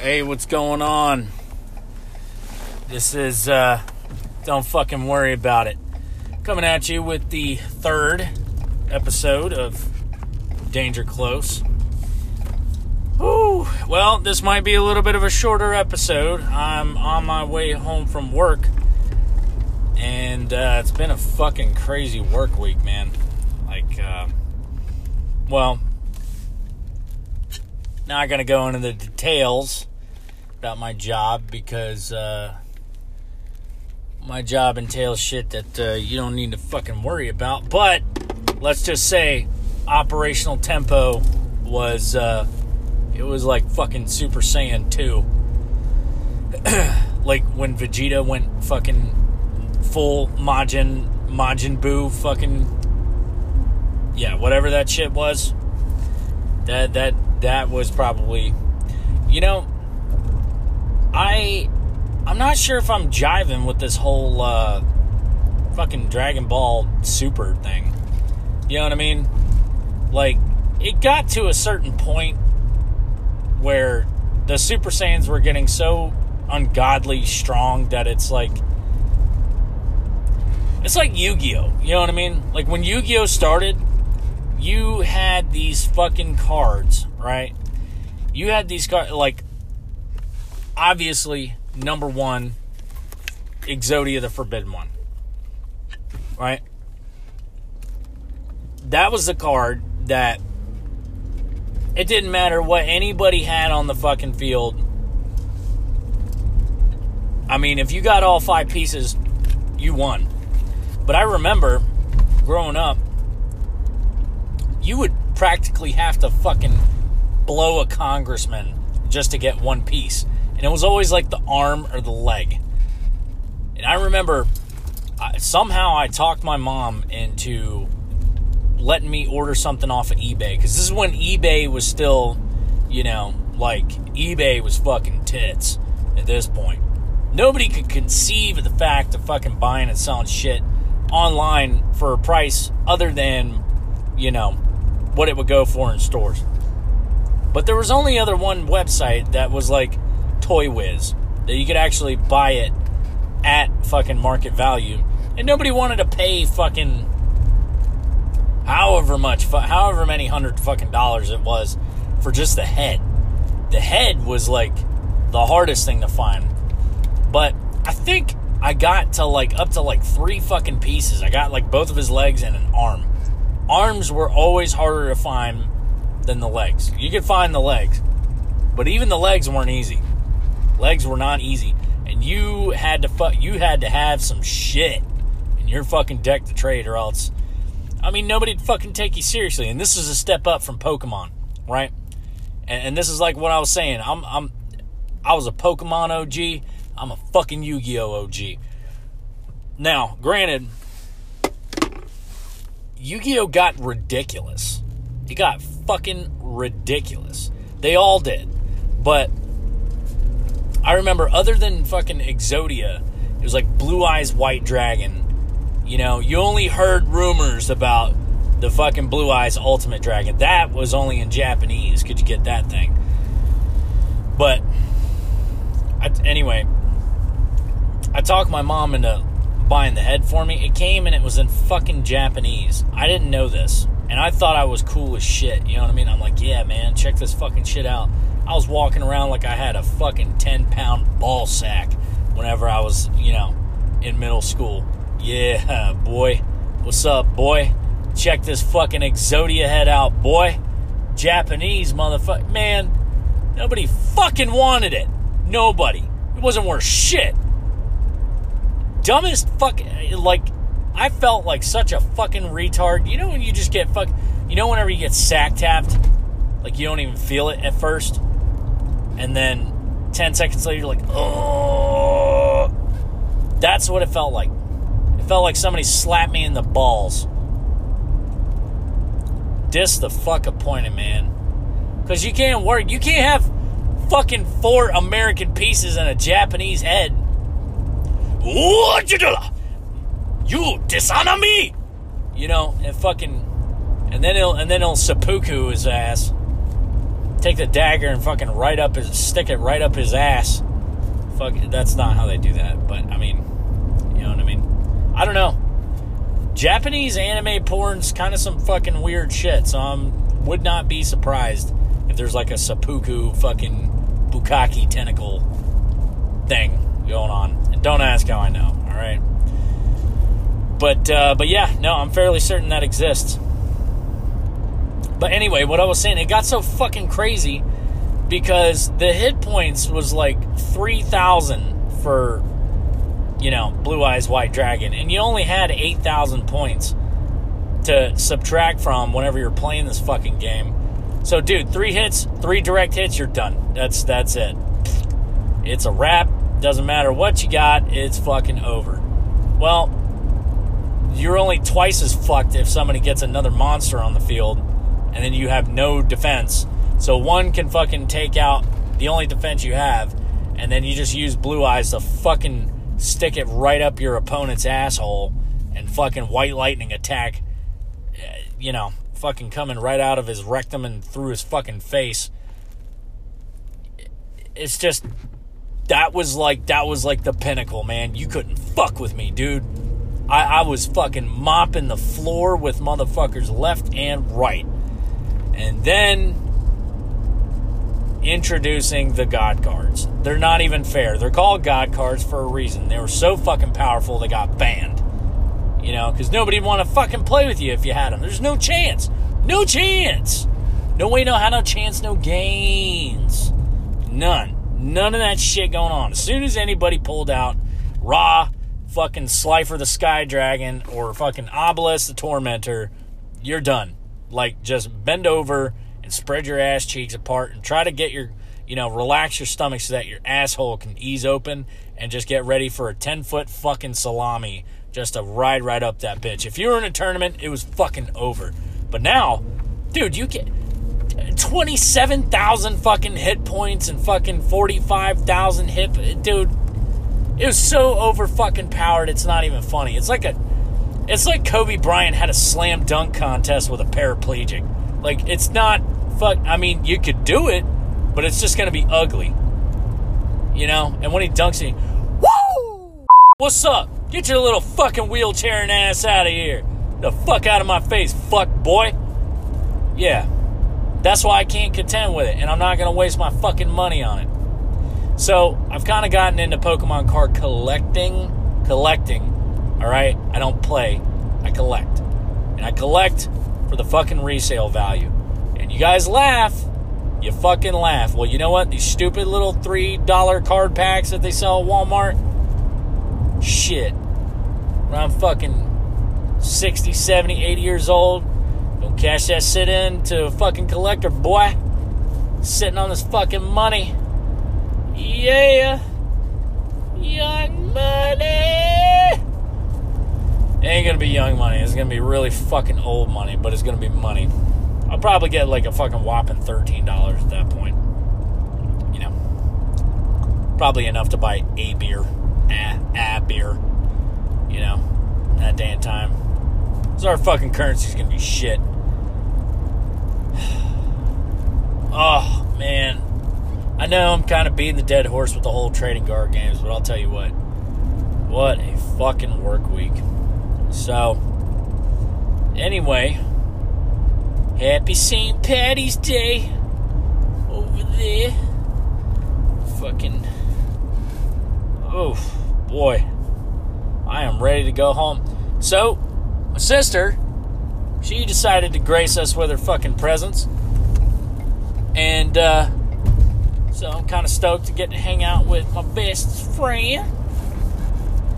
Hey, what's going on? This is, uh, don't fucking worry about it. Coming at you with the third episode of Danger Close. Ooh, well, this might be a little bit of a shorter episode. I'm on my way home from work, and uh, it's been a fucking crazy work week, man. Like, uh, well, not gonna go into the details about my job because uh, my job entails shit that uh, you don't need to fucking worry about. But let's just say operational tempo was uh, it was like fucking Super Saiyan 2. like when Vegeta went fucking full Majin Majin Buu fucking yeah, whatever that shit was. That that that was probably you know I I'm not sure if I'm jiving with this whole uh, fucking Dragon Ball Super thing. You know what I mean? Like it got to a certain point where the Super Saiyans were getting so ungodly strong that it's like it's like Yu-Gi-Oh. You know what I mean? Like when Yu-Gi-Oh started, you had these fucking cards, right? You had these cards like obviously number one, Exodia the Forbidden One. Right? That was the card that it didn't matter what anybody had on the fucking field. I mean, if you got all five pieces, you won. But I remember growing up, you would practically have to fucking blow a congressman just to get one piece and it was always like the arm or the leg. And I remember I, somehow I talked my mom into letting me order something off of eBay because this is when eBay was still, you know, like eBay was fucking tits at this point. Nobody could conceive of the fact of fucking buying and selling shit online for a price other than, you know, what it would go for in stores. But there was only other one website that was like Toy Wiz that you could actually buy it at fucking market value, and nobody wanted to pay fucking however much, however many hundred fucking dollars it was for just the head. The head was like the hardest thing to find, but I think I got to like up to like three fucking pieces. I got like both of his legs and an arm. Arms were always harder to find than the legs. You could find the legs, but even the legs weren't easy. Legs were not easy, and you had to fu- you had to have some shit in your fucking deck to trade, or else. I mean, nobody'd fucking take you seriously. And this is a step up from Pokemon, right? And, and this is like what I was saying. I'm I'm I was a Pokemon OG. I'm a fucking Yu-Gi-Oh OG. Now, granted, Yu-Gi-Oh got ridiculous. It got fucking ridiculous. They all did. But I remember, other than fucking Exodia, it was like Blue Eyes White Dragon. You know, you only heard rumors about the fucking Blue Eyes Ultimate Dragon. That was only in Japanese. Could you get that thing? But I, anyway, I talked my mom into buying the head for me. It came and it was in fucking Japanese. I didn't know this. And I thought I was cool as shit. You know what I mean? I'm like, yeah, man, check this fucking shit out. I was walking around like I had a fucking 10 pound ball sack whenever I was, you know, in middle school. Yeah, boy. What's up, boy? Check this fucking Exodia head out, boy. Japanese motherfucker. Man, nobody fucking wanted it. Nobody. It wasn't worth shit. Dumbest fucking. Like, I felt like such a fucking retard. You know when you just get fuck. You know whenever you get sack tapped? Like, you don't even feel it at first? and then 10 seconds later, you're like, oh. That's what it felt like. It felt like somebody slapped me in the balls. Dis the fuck appointed, man. Because you can't work. You can't have fucking four American pieces and a Japanese head. What you do? You dishonor me. You know, and fucking, and then he'll and then he'll seppuku his ass. take the dagger and fucking right up his stick it right up his ass. Fuck, that's not how they do that. But I mean, you know what I mean? I don't know. Japanese anime porn's kind of some fucking weird shit. So I would not be surprised if there's like a seppuku fucking bukkake tentacle thing going on. And don't ask how I know. All right. But uh, but yeah, no, I'm fairly certain that exists. But anyway, what I was saying, it got so fucking crazy because the hit points was like 3,000 for, you know, Blue Eyes White Dragon, and you only had 8,000 points to subtract from whenever you're playing this fucking game. So, dude, three hits, three direct hits, you're done. That's that's it. It's a wrap. Doesn't matter what you got, it's fucking over. Well, you're only twice as fucked if somebody gets another monster on the field and then you have no defense. So one can fucking take out the only defense you have, and then you just use blue eyes to fucking stick it right up your opponent's asshole and fucking white lightning attack, eh, you know, fucking coming right out of his rectum and through his fucking face. It's just that was like that was like the pinnacle, man. You couldn't fuck with me, dude. I, I was fucking mopping the floor with motherfuckers left and right. And then introducing the God cards. They're not even fair. They're called God cards for a reason. They were so fucking powerful they got banned. You know, because nobody want to fucking play with you if you had them. There's no chance. No chance. No way, no how, no chance, no gains. None. None of that shit going on. As soon as anybody pulled out Ra, fucking Slifer the Sky Dragon, or fucking Obelisk the Tormentor, you're done. Like, just bend over and spread your ass cheeks apart and try to get your, you know, relax your stomach so that your asshole can ease open and just get ready for a 10 foot fucking salami just to ride right up that bitch. If you were in a tournament, it was fucking over. But now, dude, you get 27,000 fucking hit points and fucking 45,000 hit. Dude, it was so over fucking powered, it's not even funny. It's like a it's like Kobe Bryant had a slam dunk contest with a paraplegic. Like it's not fuck. I mean, you could do it, but it's just gonna be ugly. You know. And when he dunks, he, woo! What's up? Get your little fucking wheelchairing ass out of here. The fuck out of my face, fuck boy. Yeah. That's why I can't contend with it, and I'm not gonna waste my fucking money on it. So I've kind of gotten into Pokemon card collecting, collecting all right? I don't play, I collect. And I collect for the fucking resale value. And you guys laugh. You fucking laugh. Well, you know what? These stupid little $3 card packs that they sell at Walmart. Shit. When I'm fucking 60, 70, 80 years old, don't cash that shit in to a fucking collector, boy. Sitting on this fucking money. Yeah. Young money. Ain't gonna be young money. It's gonna be really fucking old money, but it's gonna be money. I'll probably get like a fucking whopping thirteen dollars at that point. You know, probably enough to buy a beer, a, a beer. You know, that day and time. So our fucking currency's gonna be shit. oh man, I know I'm kind of beating the dead horse with the whole trading card games, but I'll tell you what, what a fucking work week. So, anyway, happy St. Patty's Day over there. Fucking. Oh, boy. I am ready to go home. So, my sister, she decided to grace us with her fucking presence. And, uh, so I'm kind of stoked to get to hang out with my best friend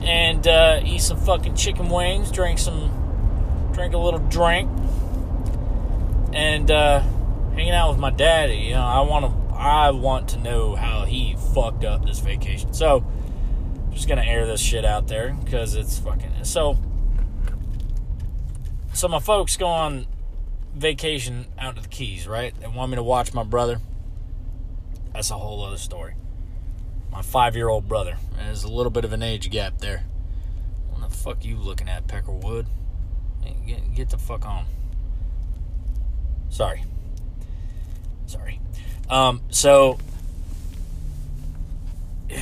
and uh, eat some fucking chicken wings, drink some, drink a little drink, and uh, hanging out with my daddy. You know, I want to, I want to know how he fucked up this vacation. So, I'm just gonna air this shit out there because it's fucking so. So my folks go on vacation out to the Keys, right? They want me to watch my brother. That's a whole other story my five year old brother. There's a little bit of an age gap there. What the fuck you looking at, Peckerwood? Get, get the fuck on. Sorry. Sorry. Um, so,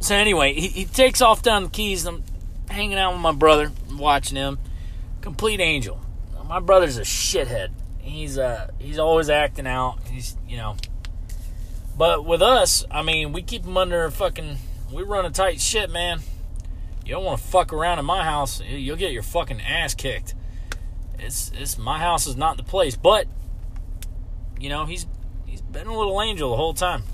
so anyway, he, he takes off down the keys. I'm hanging out with my brother, watching him. Complete angel. My brother's a shithead. He's uh he's always acting out. He's you know. But with us, I mean, we keep him under fucking. We run a tight shit, man. You don't want to fuck around in my house. You'll get your fucking ass kicked. It's it's my house is not the place. But you know he's he's been a little angel the whole time.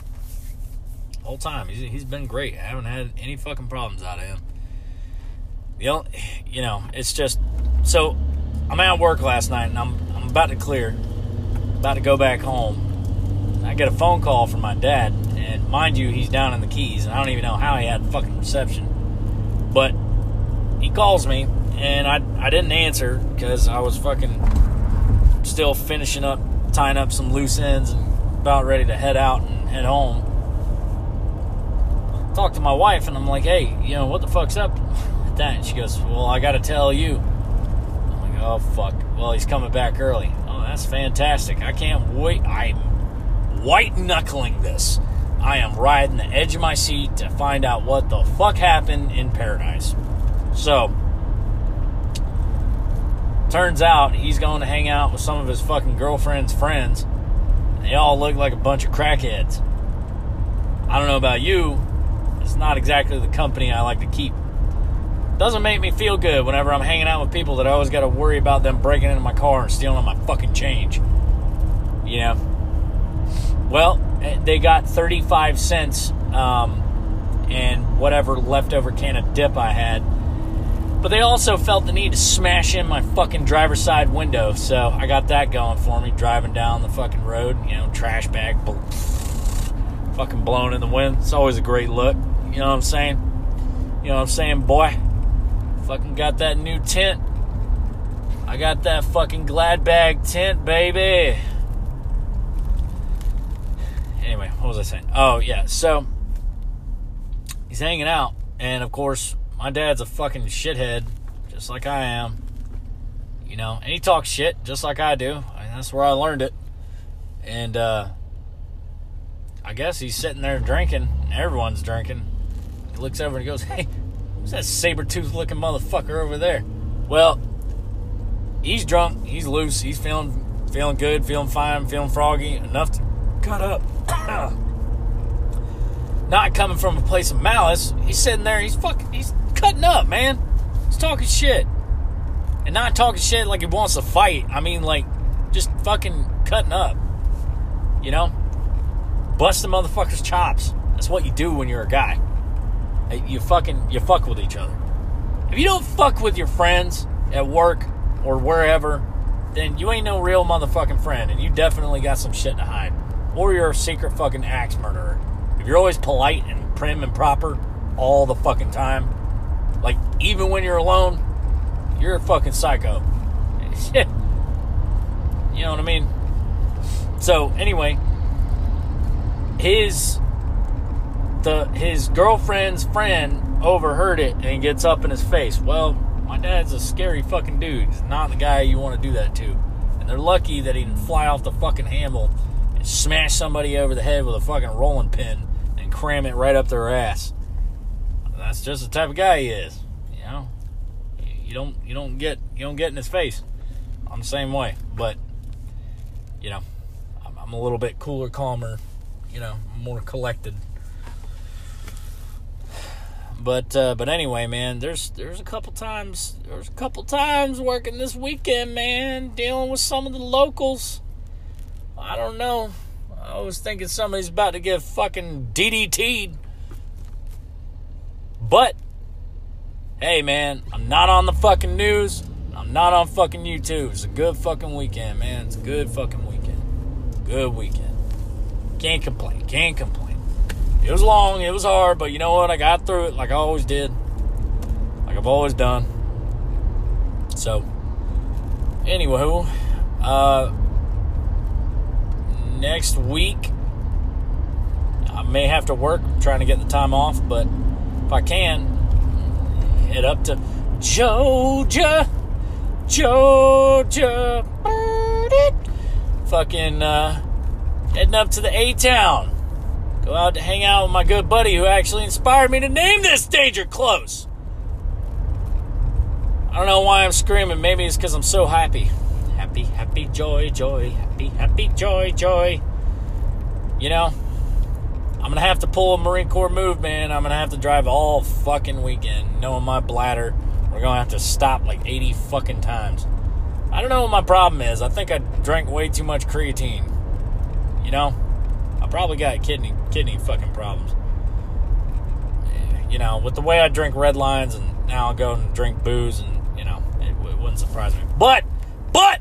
The whole time he's he's been great. I haven't had any fucking problems out of him. The only, you know, it's just so I'm at work last night and I'm About to clear, about to go back home. I get a phone call from my dad, and mind you, he's down in the Keys, and I don't even know how he had fucking reception. But he calls me, and I I didn't answer because I was fucking still finishing up tying up some loose ends and about ready to head out and head home. Talk to my wife, and I'm like, hey, you know what the fuck's up? That and she goes, well, I got to tell you. I'm like, oh fuck. Well, he's coming back early. Oh, that's fantastic. I can't wait. I'm white knuckling this. I am riding the edge of my seat to find out what the fuck happened in paradise. So, turns out he's going to hang out with some of his fucking girlfriend's friends. They all look like a bunch of crackheads. I don't know about you, it's not exactly the company I like to keep. Doesn't make me feel good whenever I'm hanging out with people that I always got to worry about them breaking into my car and stealing my fucking change. You know? Well, eh, they got 35 cents um, and whatever leftover can of dip I had. But they also felt the need to smash in my fucking driver's side window, so I got that going for me, driving down the fucking road, you know, trash bag, bl- fucking blowing in the wind. It's always a great look. You know what I'm saying? You know what I'm saying, boy? Fucking got that new tent. I got that fucking glad bag tent, baby. Anyway, what was I saying? Oh, yeah. So he's hanging out, and of course, my dad's a fucking shithead, just like I am. You know, and he talks shit just like I do. I mean, that's where I learned it. And uh, I guess he's sitting there drinking, and everyone's drinking. He looks over and he goes, Hey, who's that saber tooth looking motherfucker over there? Well, he's drunk, he's loose, he's feeling feeling good, feeling fine, feeling froggy, enough to cut up. Not coming from a place of malice. He's sitting there, he's fucking he's cutting up, man. He's talking shit. And not talking shit like he wants to fight. I mean, like, just fucking cutting up. You know? Bust the motherfucker's chops. That's what you do when you're a guy. Uh, you fucking, you fuck with each other. If you don't fuck with your friends at work or wherever, then you ain't no real motherfucking friend. And you definitely got some shit to hide. Or you're a secret fucking axe murderer. If you're always polite and prim and proper all the fucking time, like, even when you're alone, you're a fucking psycho. Shit. you know what I mean? So, anyway, his the his girlfriend's friend overheard it and gets up in his face. Well, my dad's a scary fucking dude. He's not the guy you want to do that to. And they're lucky that he didn't fly off the fucking handle and smash somebody over the head with a fucking rolling pin and cram it right up their ass that's just the type of guy he is. You know, you don't you don't get you don't get in his face. I'm the same way, but you know, I'm, I'm a little bit cooler, calmer. You know, more collected. But uh, but anyway, man, there's there's a couple times there's a couple times working this weekend, man, dealing with some of the locals. I don't know. I was thinking somebody's about to get fucking DDT'd but, hey man, I'm not on the fucking news. I'm not on fucking YouTube. It's a good fucking weekend, man. It's a good fucking weekend. Good weekend. Can't complain. Can't complain. It was long, it was hard, but you know what? I got through it like I always did. Like I've always done. So, anywho, uh, next week, I may have to work trying to get the time off, but if I can, head up to Georgia, Georgia, fucking uh, heading up to the A Town. Go out to hang out with my good buddy who actually inspired me to name this Danger Close. I don't know why I'm screaming. Maybe it's because I'm so happy. Happy, happy, joy, joy, happy, happy, joy, joy. You know, I'm gonna have to pull a Marine Corps move, man. I'm gonna have to drive all fucking weekend, knowing my bladder. We're gonna have to stop like 80 fucking times. I don't know what my problem is. I think I drank way too much creatine. You know, I probably got kidney kidney fucking problems. You know, with the way I drink red lines and now I go and drink booze and you know, it, it wouldn't surprise me. But, but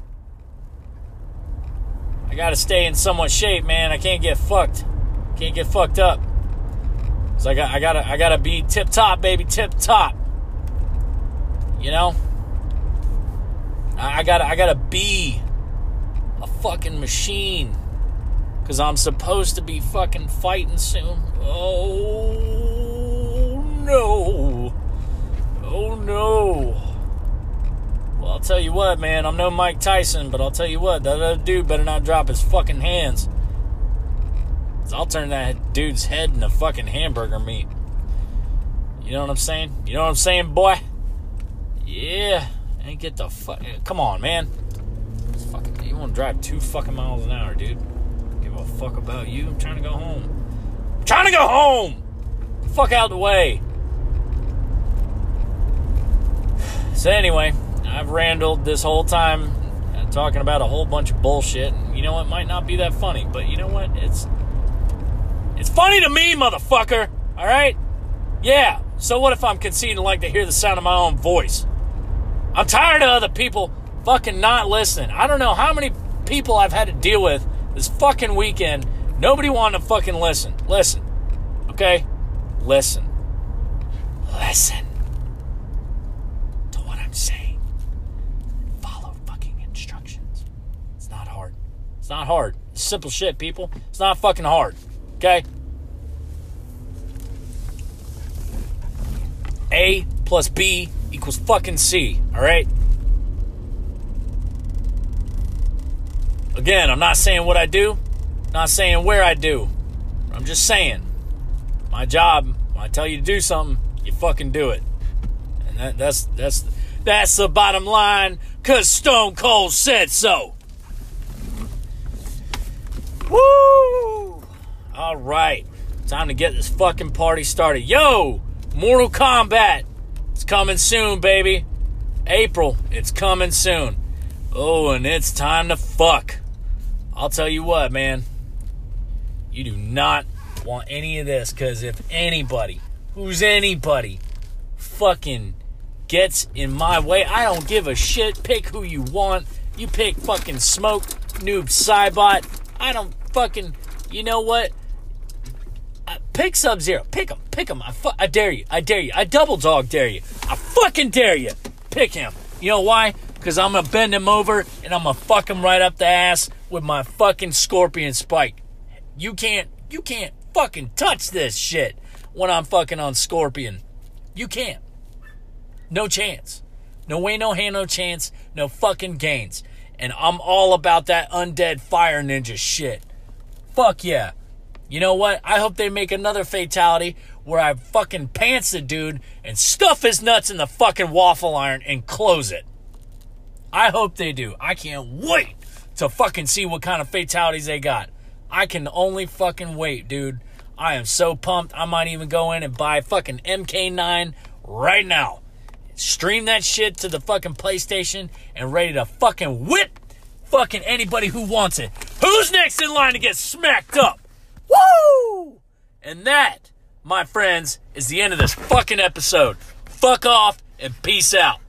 I got to stay in somewhat shape, man. I can't get fucked. Can't get fucked up. So I got I gotta I gotta be tip top, baby, tip top. You know? I, I gotta I gotta be a fucking machine. Cause I'm supposed to be fucking fighting soon. Oh no. Oh no. Well, I'll tell you what, man. I'm no Mike Tyson, but I'll tell you what, that other dude better not drop his fucking hands. I'll turn that dude's head into fucking hamburger meat. You know what I'm saying? You know what I'm saying, boy? Yeah. And get the fuck. Come on, man. Fucking, you want to drive two fucking miles an hour, dude? A fuck about you. I'm trying to go home. I'm trying to go home. Fuck out the way. So anyway, I've randled this whole time uh, talking about a whole bunch of bullshit. You know what? Might not be that funny, but you know what? It's it's funny to me, motherfucker. All right? Yeah. So what if I'm conceding like to hear the sound of my own voice? I'm tired of other people fucking not listening. I don't know how many people I've had to deal with this fucking weekend. Nobody wanted to fucking listen. Listen. Okay? Listen. Listen to what I'm saying. Follow fucking instructions. It's not hard. It's not hard. It's simple shit, people. It's not fucking hard. Okay? A plus B equals fucking C, alright? Again, I'm not saying what I do, not saying where I do. I'm just saying, my job, when I tell you to do something, you fucking do it. And that, that's that's that's the bottom line, cause Stone Cold said so. Woo! All right, time to get this fucking party started. Yo, Mortal Kombat, it's coming soon, baby. April, it's coming soon. Oh, and it's time to fuck. I'll tell you what, man. You do not want any of this, because if anybody, who's anybody, fucking gets in my way, I don't give a shit. Pick who you want. You pick fucking Smoke, Noob, Cybot. I don't fucking. You know what? Pick Sub Zero. Pick him. Pick him. I, fu- I dare you. I dare you. I double dog dare you. I fucking dare you. Pick him. You know why? Because I'm going to bend him over and I'm going to fuck him right up the ass with my fucking scorpion spike. You can't, you can't fucking touch this shit when I'm fucking on scorpion. You can't. No chance. No way, no hand, no chance. No fucking gains. And I'm all about that undead fire ninja shit. Fuck yeah. You know what? I hope they make another fatality where I fucking pants the dude and stuff his nuts in the fucking waffle iron and close it. I hope they do. I can't wait to fucking see what kind of fatalities they got. I can only fucking wait, dude. I am so pumped. I might even go in and buy fucking MK9 right now. Stream that shit to the fucking PlayStation and ready to fucking whip fucking anybody who wants it. Who's next in line to get smacked up? Woo! And that, my friends, is the end of this fucking episode. Fuck off and peace out.